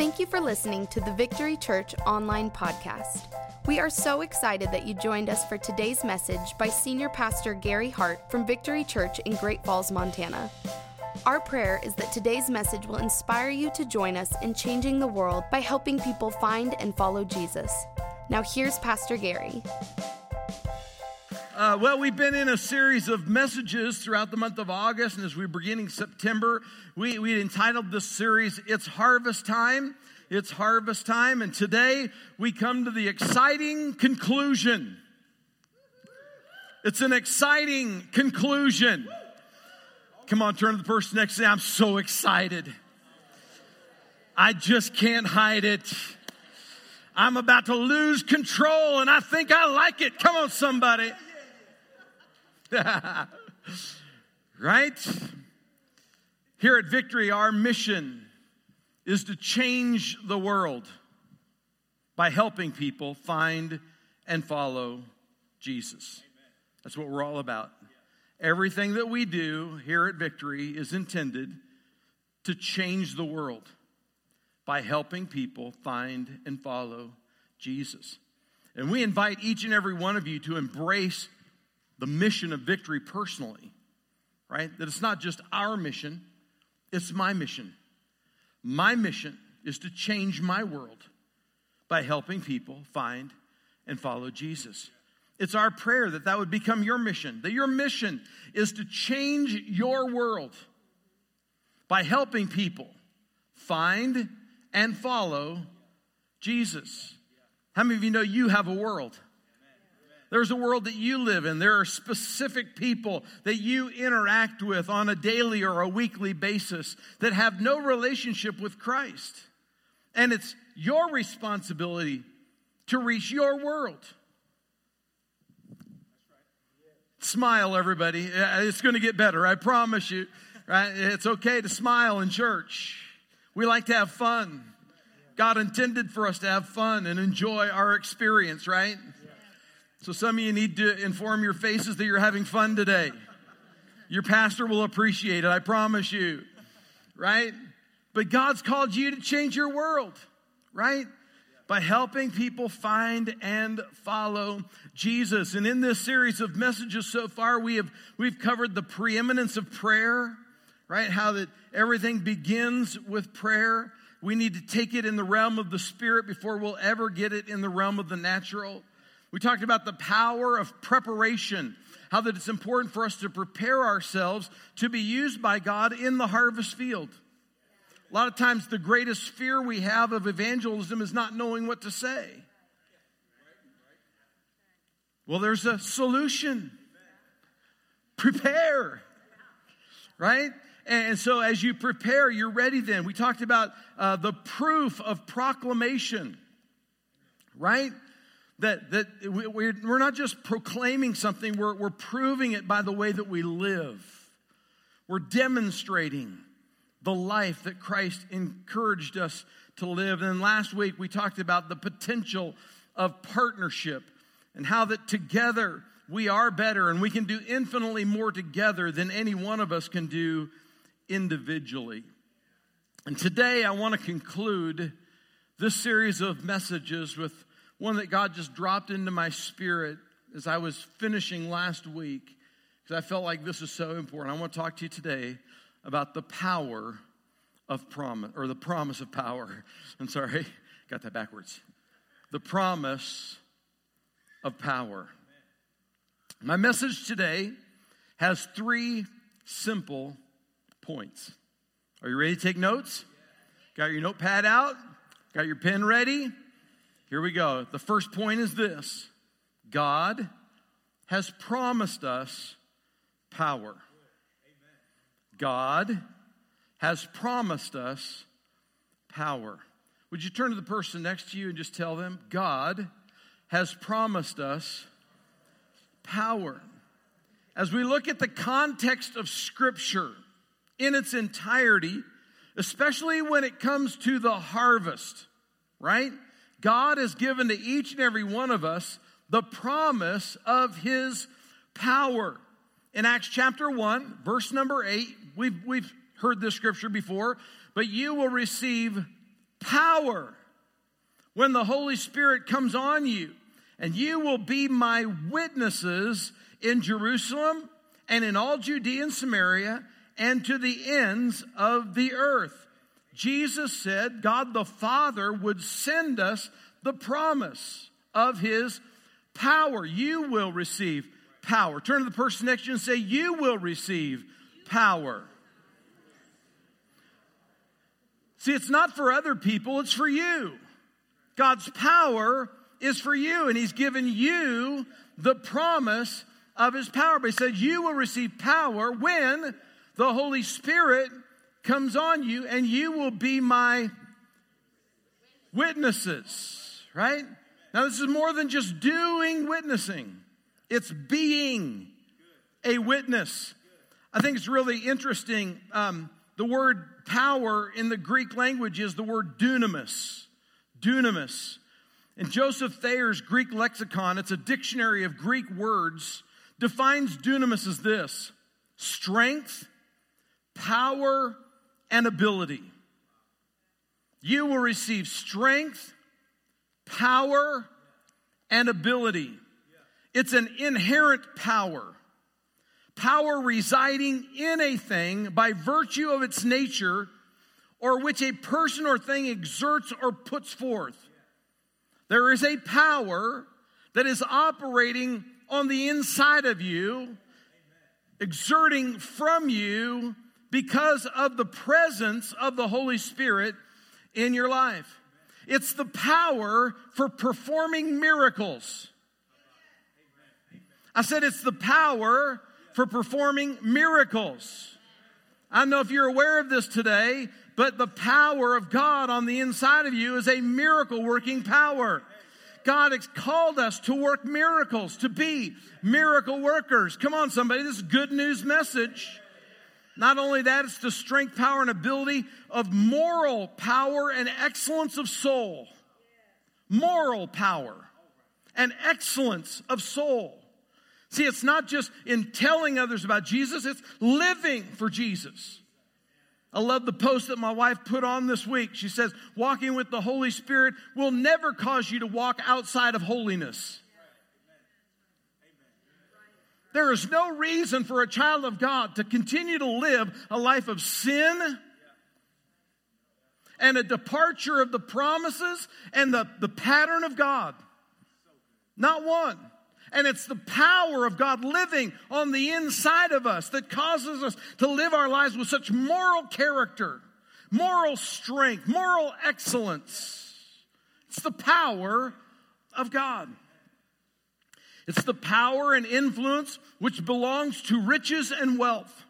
Thank you for listening to the Victory Church online podcast. We are so excited that you joined us for today's message by Senior Pastor Gary Hart from Victory Church in Great Falls, Montana. Our prayer is that today's message will inspire you to join us in changing the world by helping people find and follow Jesus. Now, here's Pastor Gary. Uh, well, we've been in a series of messages throughout the month of August, and as we're beginning September, we, we entitled this series, It's Harvest Time. It's Harvest Time, and today we come to the exciting conclusion. It's an exciting conclusion. Come on, turn to the person next to you. I'm so excited. I just can't hide it. I'm about to lose control, and I think I like it. Come on, somebody. right? Here at Victory, our mission is to change the world by helping people find and follow Jesus. That's what we're all about. Everything that we do here at Victory is intended to change the world by helping people find and follow Jesus. And we invite each and every one of you to embrace the mission of victory personally, right? That it's not just our mission, it's my mission. My mission is to change my world by helping people find and follow Jesus. It's our prayer that that would become your mission, that your mission is to change your world by helping people find and follow Jesus. How many of you know you have a world? There's a world that you live in. There are specific people that you interact with on a daily or a weekly basis that have no relationship with Christ. And it's your responsibility to reach your world. Smile, everybody. It's going to get better, I promise you. Right? It's okay to smile in church. We like to have fun. God intended for us to have fun and enjoy our experience, right? So some of you need to inform your faces that you're having fun today. Your pastor will appreciate it, I promise you. Right? But God's called you to change your world, right? By helping people find and follow Jesus. And in this series of messages so far, we have we've covered the preeminence of prayer, right? How that everything begins with prayer. We need to take it in the realm of the spirit before we'll ever get it in the realm of the natural. We talked about the power of preparation, how that it's important for us to prepare ourselves to be used by God in the harvest field. A lot of times, the greatest fear we have of evangelism is not knowing what to say. Well, there's a solution. Prepare, right? And so, as you prepare, you're ready then. We talked about uh, the proof of proclamation, right? That, that we're, we're not just proclaiming something, we're, we're proving it by the way that we live. We're demonstrating the life that Christ encouraged us to live. And last week we talked about the potential of partnership and how that together we are better and we can do infinitely more together than any one of us can do individually. And today I want to conclude this series of messages with one that God just dropped into my spirit as I was finishing last week, because I felt like this is so important. I want to talk to you today about the power of promise, or the promise of power. I'm sorry, got that backwards. The promise of power. My message today has three simple points. Are you ready to take notes? Got your notepad out? Got your pen ready? Here we go. The first point is this God has promised us power. God has promised us power. Would you turn to the person next to you and just tell them, God has promised us power? As we look at the context of Scripture in its entirety, especially when it comes to the harvest, right? God has given to each and every one of us the promise of his power. In Acts chapter 1, verse number 8, we've, we've heard this scripture before, but you will receive power when the Holy Spirit comes on you, and you will be my witnesses in Jerusalem and in all Judea and Samaria and to the ends of the earth. Jesus said God the Father would send us the promise of his power. You will receive power. Turn to the person next to you and say, You will receive power. See, it's not for other people, it's for you. God's power is for you, and He's given you the promise of His power. But He said, You will receive power when the Holy Spirit comes on you, and you will be my witnesses, right? Now, this is more than just doing witnessing, it's being a witness. I think it's really interesting. Um, the word power in the Greek language is the word dunamis. Dunamis. In Joseph Thayer's Greek lexicon, it's a dictionary of Greek words, defines dunamis as this strength, power, and ability. You will receive strength, power, and ability. It's an inherent power. Power residing in a thing by virtue of its nature, or which a person or thing exerts or puts forth. There is a power that is operating on the inside of you, exerting from you because of the presence of the Holy Spirit in your life. It's the power for performing miracles. I said it's the power for performing miracles. I don't know if you're aware of this today, but the power of God on the inside of you is a miracle working power. God has called us to work miracles, to be miracle workers. Come on, somebody, this is good news message. Not only that, it's the strength, power, and ability of moral power and excellence of soul. Moral power and excellence of soul. See, it's not just in telling others about Jesus, it's living for Jesus. I love the post that my wife put on this week. She says, Walking with the Holy Spirit will never cause you to walk outside of holiness. There is no reason for a child of God to continue to live a life of sin and a departure of the promises and the, the pattern of God. Not one. And it's the power of God living on the inside of us that causes us to live our lives with such moral character, moral strength, moral excellence. It's the power of God. It's the power and influence which belongs to riches and wealth.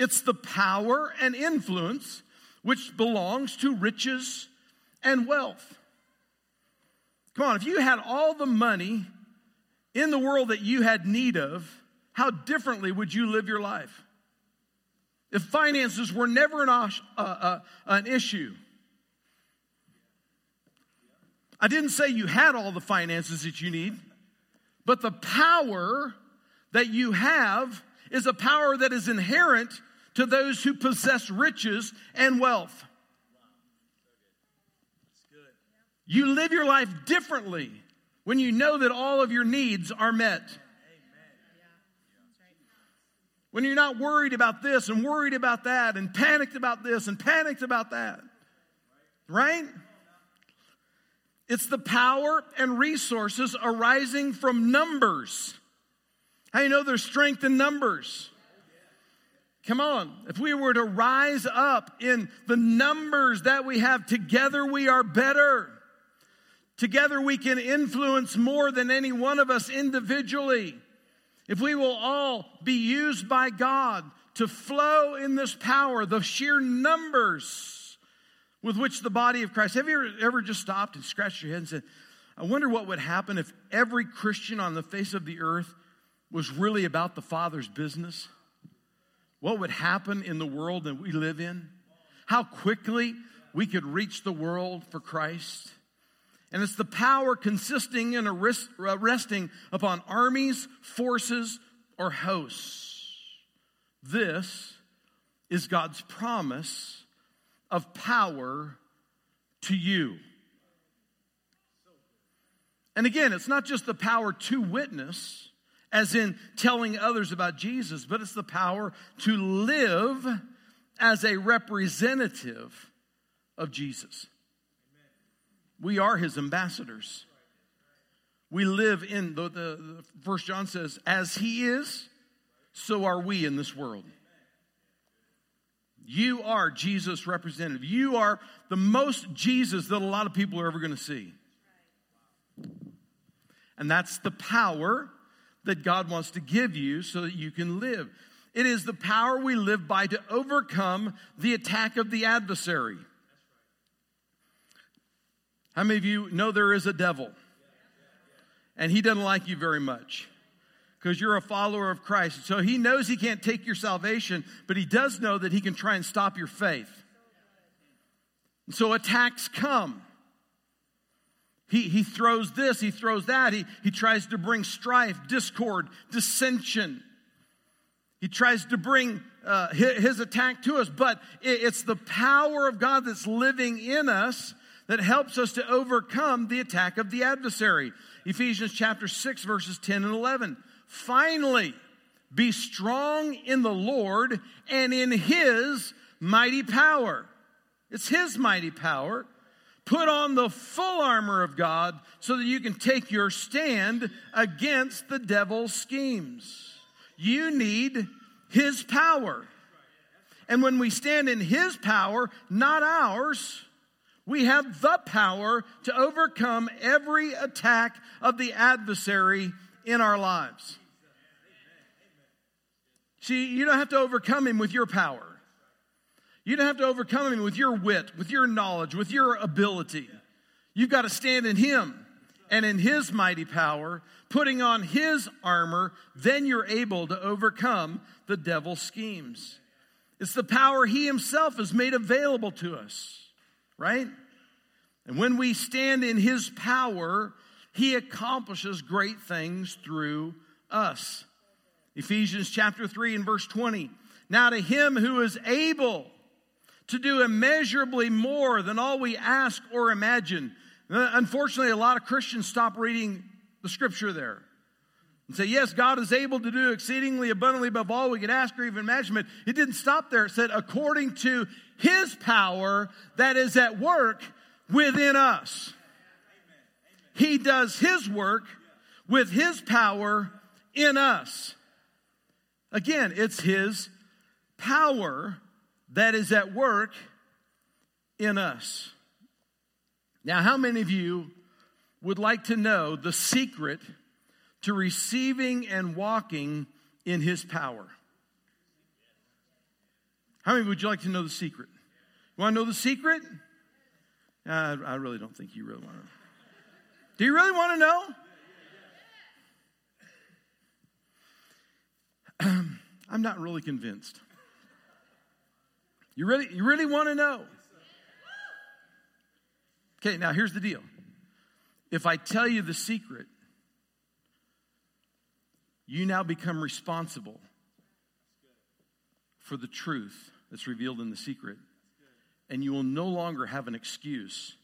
It's the power and influence which belongs to riches and wealth. Come on, if you had all the money in the world that you had need of, how differently would you live your life? If finances were never an, uh, uh, an issue, I didn't say you had all the finances that you need, but the power that you have is a power that is inherent to those who possess riches and wealth. You live your life differently when you know that all of your needs are met. When you're not worried about this and worried about that and panicked about this and panicked about that. Right? It's the power and resources arising from numbers. How you know there's strength in numbers? Come on. If we were to rise up in the numbers that we have, together we are better. Together we can influence more than any one of us individually. If we will all be used by God to flow in this power, the sheer numbers with which the body of Christ. Have you ever, ever just stopped and scratched your head and said, I wonder what would happen if every Christian on the face of the earth was really about the Father's business? What would happen in the world that we live in? How quickly we could reach the world for Christ? And it's the power consisting in uh, resting upon armies, forces, or hosts. This is God's promise of power to you. And again, it's not just the power to witness, as in telling others about Jesus, but it's the power to live as a representative of Jesus. We are his ambassadors. We live in the, the, the First John says, as he is, so are we in this world. You are Jesus' representative. You are the most Jesus that a lot of people are ever going to see. And that's the power that God wants to give you so that you can live. It is the power we live by to overcome the attack of the adversary. How many of you know there is a devil? And he doesn't like you very much because you're a follower of Christ. So he knows he can't take your salvation, but he does know that he can try and stop your faith. And so attacks come. He, he throws this, he throws that. He, he tries to bring strife, discord, dissension. He tries to bring uh, his, his, attack to us, but it, it's the power of God that's living in us that helps us to overcome the attack of the adversary. Ephesians chapter 6, verses 10 and 11. Finally, be strong in the Lord and in his mighty power. It's his mighty power Put on the full armor of God so that you can take your stand against the devil's schemes. You need his power. And when we stand in his power, not ours, we have the power to overcome every attack of the adversary in our lives. See, you don't have to overcome him with your power. You don't have to overcome him with your wit, with your knowledge, with your ability. You've got to stand in him and in his mighty power, putting on his armor, then you're able to overcome the devil's schemes. It's the power he himself has made available to us, right? And when we stand in his power, he accomplishes great things through us. Ephesians chapter 3 and verse 20. Now to him who is able to do immeasurably more than all we ask or imagine. Unfortunately, a lot of Christians stop reading the scripture there and say, Yes, God is able to do exceedingly abundantly above all we could ask or even imagine. But it didn't stop there. It said, according to his power that is at work within us. He does his work with his power in us. Again, it's his power that is at work in us. Now, how many of you would like to know the secret to receiving and walking in His power? How many would you like to know the secret? You want to know the secret? I really don't think you really want to. Do you really want to know? I'm not really convinced. You really, you really want to know? Okay, now here's the deal. If I tell you the secret, you now become responsible for the truth that's revealed in the secret. And you will no longer have an excuse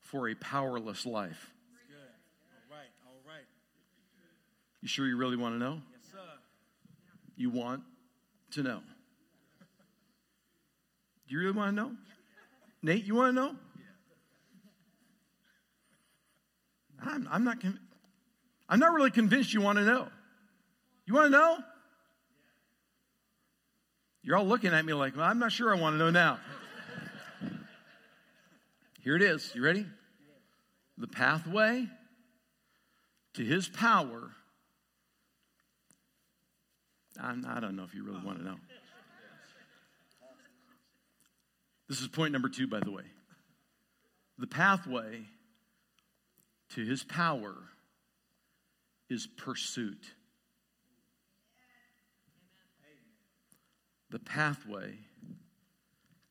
for a powerless life. All right, all right. You sure you really want to know? You want to know. Do you really want to know? Nate, you want to know? I'm, I'm not. Con- I'm not really convinced you want to know. You want to know? You're all looking at me like, well, I'm not sure I want to know now. Here it is. You ready? The pathway to his power. I'm, I do not know if you really want to uh-huh. know. This is point number two, by the way. The pathway to his power is pursuit. The pathway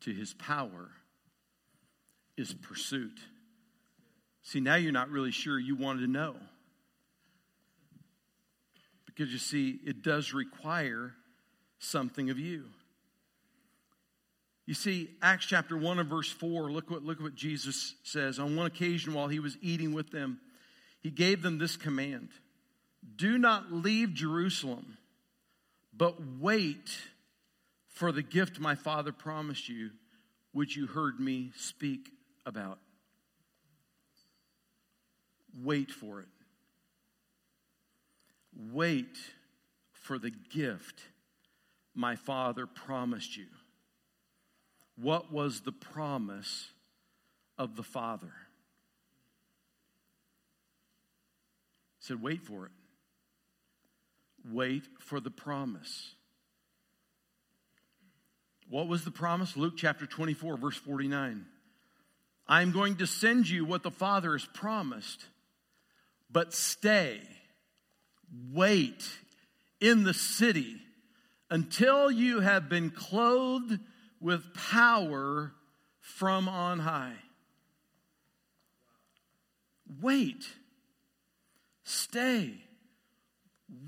to his power is pursuit. See, now you're not really sure you wanted to know. Because you see, it does require something of you. You see, Acts chapter 1 and verse 4, look what, look what Jesus says. On one occasion, while he was eating with them, he gave them this command Do not leave Jerusalem, but wait for the gift my Father promised you, which you heard me speak about. Wait for it. Wait for the gift my Father promised you. What was the promise of the Father? He said, Wait for it. Wait for the promise. What was the promise? Luke chapter 24, verse 49. I'm going to send you what the Father has promised, but stay, wait in the city until you have been clothed with power from on high. Wait. Stay.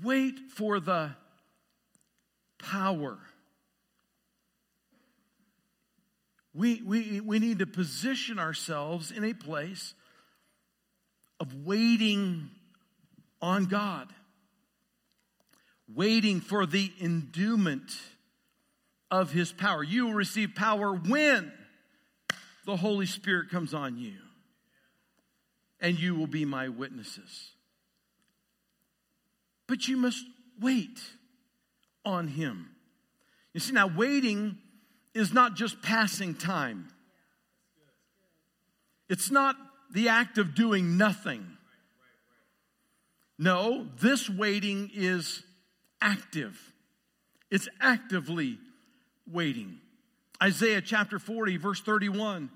Wait for the power. We, we, we need to position ourselves in a place of waiting on God, waiting for the endowment of his power. You will receive power when the Holy Spirit comes on you, and you will be my witnesses. But you must wait on him. You see, now waiting is not just passing time. It's not the act of doing nothing. No, this waiting is active. It's actively waiting. Isaiah chapter 40, verse 31.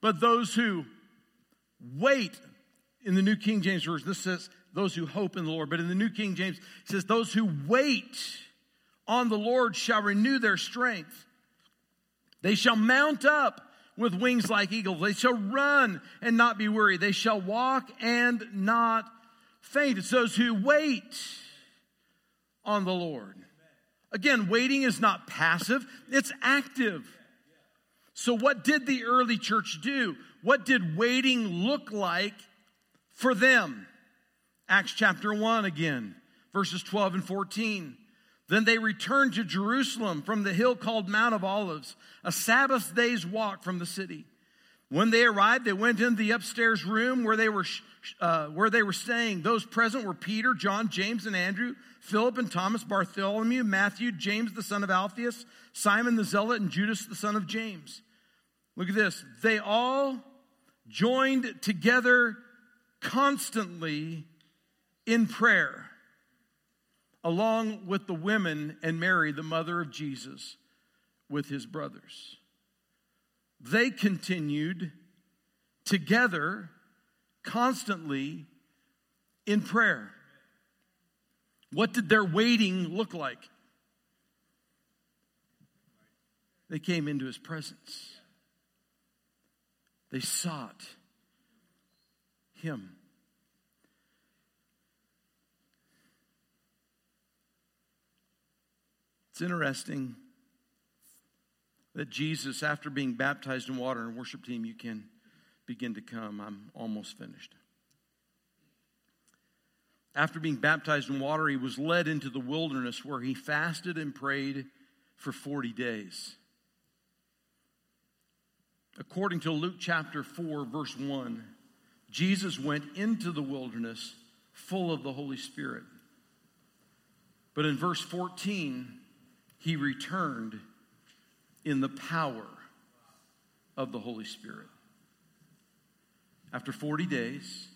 But those who wait, in the New King James Version, this says those who hope in the Lord. But in the New King James, it says those who wait on the Lord shall renew their strength. They shall mount up with wings like eagles. They shall run and not be weary. They shall walk and not faint. It's those who wait on the Lord. Again, waiting is not passive, it's active. So, what did the early church do? What did waiting look like for them? Acts chapter 1 again, verses 12 and 14. Then they returned to Jerusalem from the hill called Mount of Olives, a Sabbath day's walk from the city. When they arrived, they went into the upstairs room where they were uh, where they were staying. Those present were Peter, John, James, and Andrew, Philip and Thomas, Bartholomew, Matthew, James the son of Alphaeus, Simon the Zealot, and Judas the son of James. Look at this. They all joined together constantly in prayer, along with the women and Mary, the mother of Jesus, with his brothers. They continued together constantly in prayer. What did their waiting look like? They came into his presence. They sought him. It's interesting that Jesus, after being baptized in water, and worship team, you can begin to come. I'm almost finished. After being baptized in water, he was led into the wilderness where he fasted and prayed for 40 days. According to Luke chapter 4, verse 1, Jesus went into the wilderness full of the Holy Spirit. But in verse 14, he returned in the power of the Holy Spirit. After 40 days,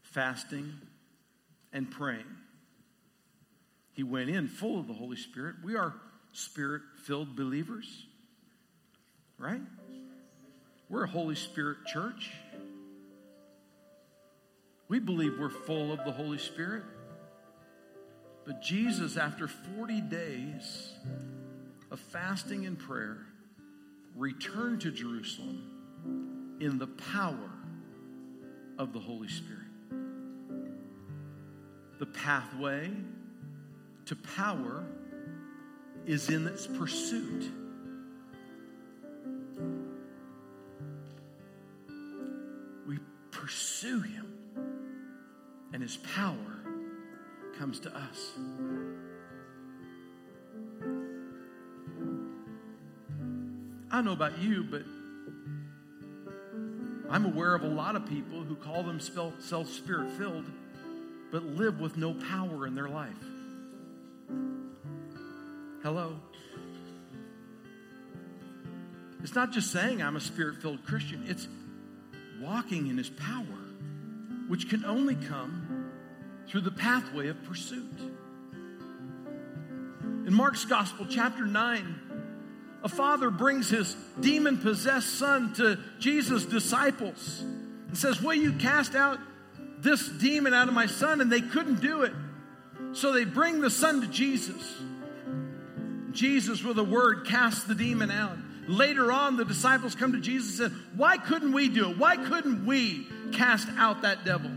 fasting and praying, he went in full of the Holy Spirit. We are spirit filled believers, right? We're a Holy Spirit church. We believe we're full of the Holy Spirit. But Jesus, after 40 days of fasting and prayer, return to Jerusalem in the power of the Holy Spirit. The pathway to power is in its pursuit. We pursue Him, and His power comes to us. I don't know about you, but I'm aware of a lot of people who call themselves spirit filled, but live with no power in their life. Hello? It's not just saying I'm a spirit filled Christian, it's walking in his power, which can only come through the pathway of pursuit. In Mark's Gospel, chapter 9, a father brings his demon possessed son to Jesus' disciples and says, Will you cast out this demon out of my son? And they couldn't do it. So they bring the son to Jesus. Jesus, with a word, casts the demon out. Later on, the disciples come to Jesus and said, Why couldn't we do it? Why couldn't we cast out that devil?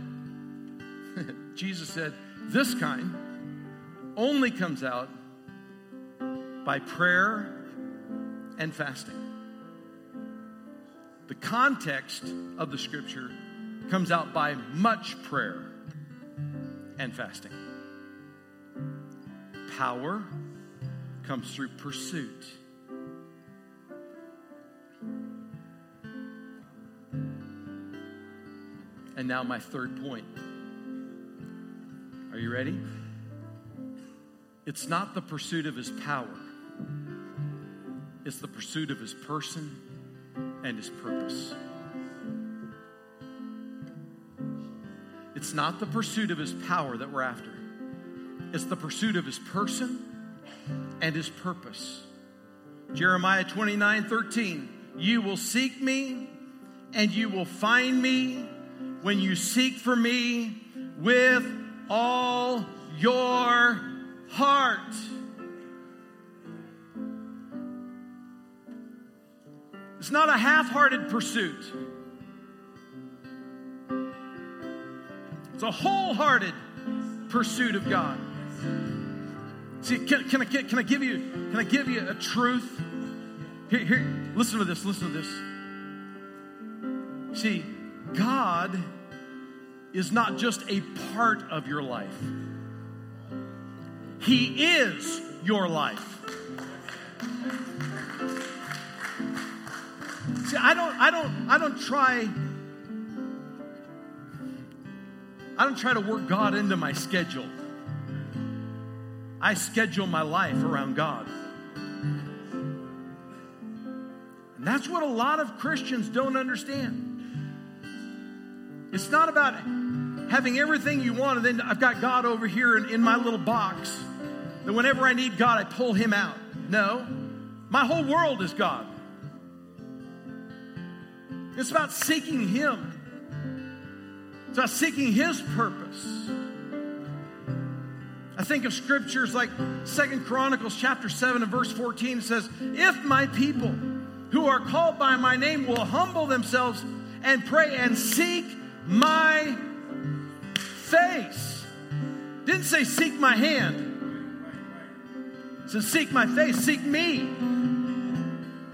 Jesus said, This kind only comes out by prayer and fasting. The context of the scripture comes out by much prayer and fasting. Power comes through pursuit. And now, my third point. Are you ready? It's not the pursuit of his power, it's the pursuit of his person and his purpose. It's not the pursuit of his power that we're after, it's the pursuit of his person and his purpose. Jeremiah 29 13. You will seek me and you will find me when you seek for me with all your heart. It's not a half hearted pursuit, it's a wholehearted pursuit of God. See, can, can, I, can I give you can I give you a truth? Here, here, listen to this, listen to this. See, God is not just a part of your life. He is your life. See, I don't, I don't, I don't try, I don't try to work God into my schedule. I schedule my life around God. And that's what a lot of Christians don't understand. It's not about having everything you want, and then I've got God over here in, in my little box. That whenever I need God, I pull him out. No, my whole world is God. It's about seeking him. It's about seeking his purpose. I think of scriptures like Second Chronicles chapter 7 and verse 14 it says, If my people who are called by my name will humble themselves and pray and seek my face. Didn't say seek my hand. It says seek my face, seek me.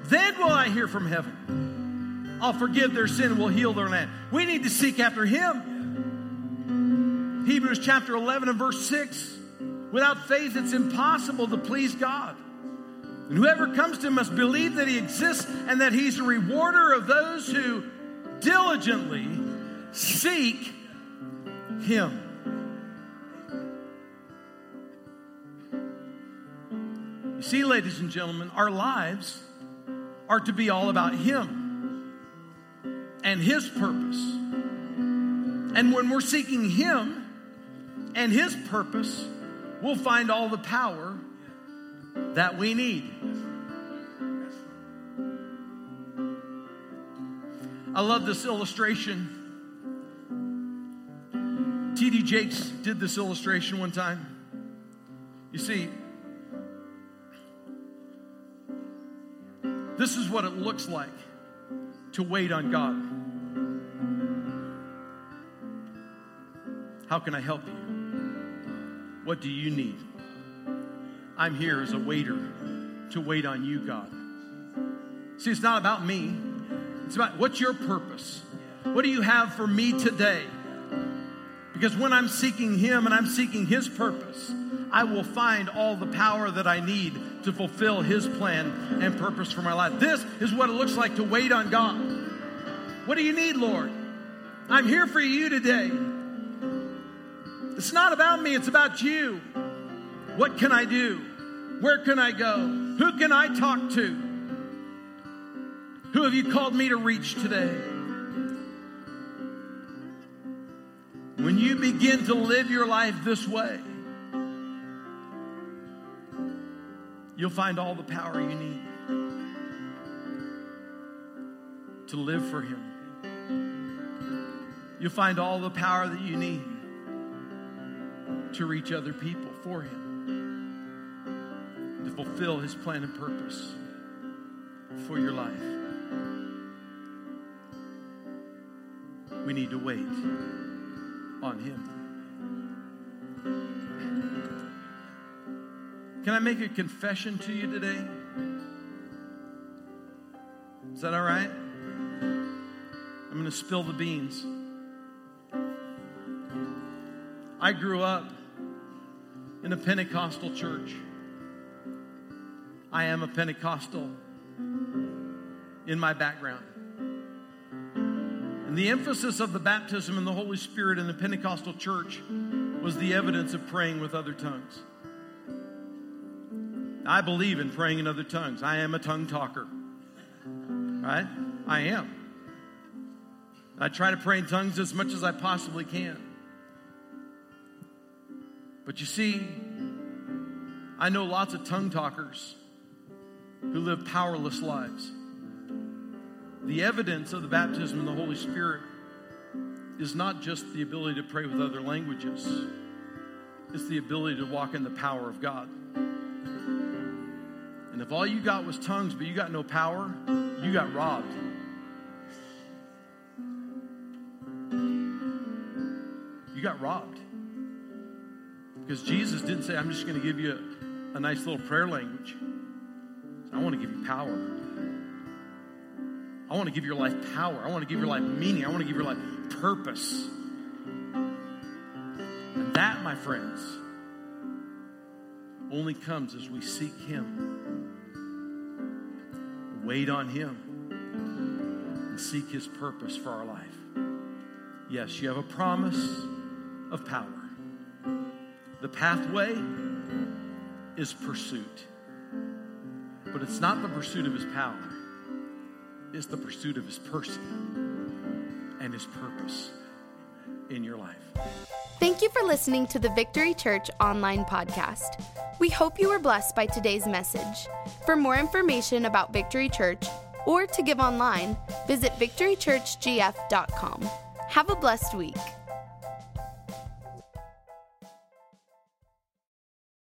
Then will I hear from heaven. I'll forgive their sin will heal their land. We need to seek after him. Hebrews chapter 11 and verse 6. Without faith, it's impossible to please God. And whoever comes to him must believe that he exists and that he's a rewarder of those who diligently seek him. You see, ladies and gentlemen, our lives are to be all about him and his purpose. And when we're seeking him and his purpose, we'll find all the power that we need. I love this illustration. T.D. Jakes did this illustration one time. You see, this is what it looks like to wait on God. How can I help you? What do you need? I'm here as a waiter to wait on you, God. See, it's not about me. It's about what's your purpose? What do you have for me today? Because when I'm seeking Him and I'm seeking His purpose, I will find all the power that I need to fulfill His plan and purpose for my life. This is what it looks like to wait on God. What do you need, Lord? I'm here for you today. It's not about me, it's about you. What can I do? Where can I go? Who can I talk to? Who have you called me to reach today? When you begin to live your life this way, you'll find all the power you need to live for Him. You'll find all the power that you need to reach other people for Him, to fulfill His plan and purpose for your life. We need to wait on Him. Can I make a confession to you today? Is that all right? I'm going to spill the beans. I grew up in a Pentecostal church. I am a Pentecostal in my background. And the emphasis of the baptism in the Holy Spirit in the Pentecostal church was the evidence of praying with other tongues. I believe in praying in other tongues. I am a tongue talker. Right? I am. I try to pray in tongues as much as I possibly can. But you see, I know lots of tongue talkers who live powerless lives. The evidence of the baptism in the Holy Spirit is not just the ability to pray with other languages, it's the ability to walk in the power of God. And if all you got was tongues, but you got no power, you got robbed. You got robbed. Because Jesus didn't say, I'm just going to give you a, a nice little prayer language. I want to give you power. I want to give your life power. I want to give your life meaning. I want to give your life purpose. And that, my friends, only comes as we seek Him, wait on Him, and seek His purpose for our life. Yes, you have a promise of power. The pathway is pursuit. But it's not the pursuit of his power, it's the pursuit of his person and his purpose in your life. Thank you for listening to the Victory Church online podcast. We hope you were blessed by today's message. For more information about Victory Church or to give online, visit victorychurchgf.com. Have a blessed week.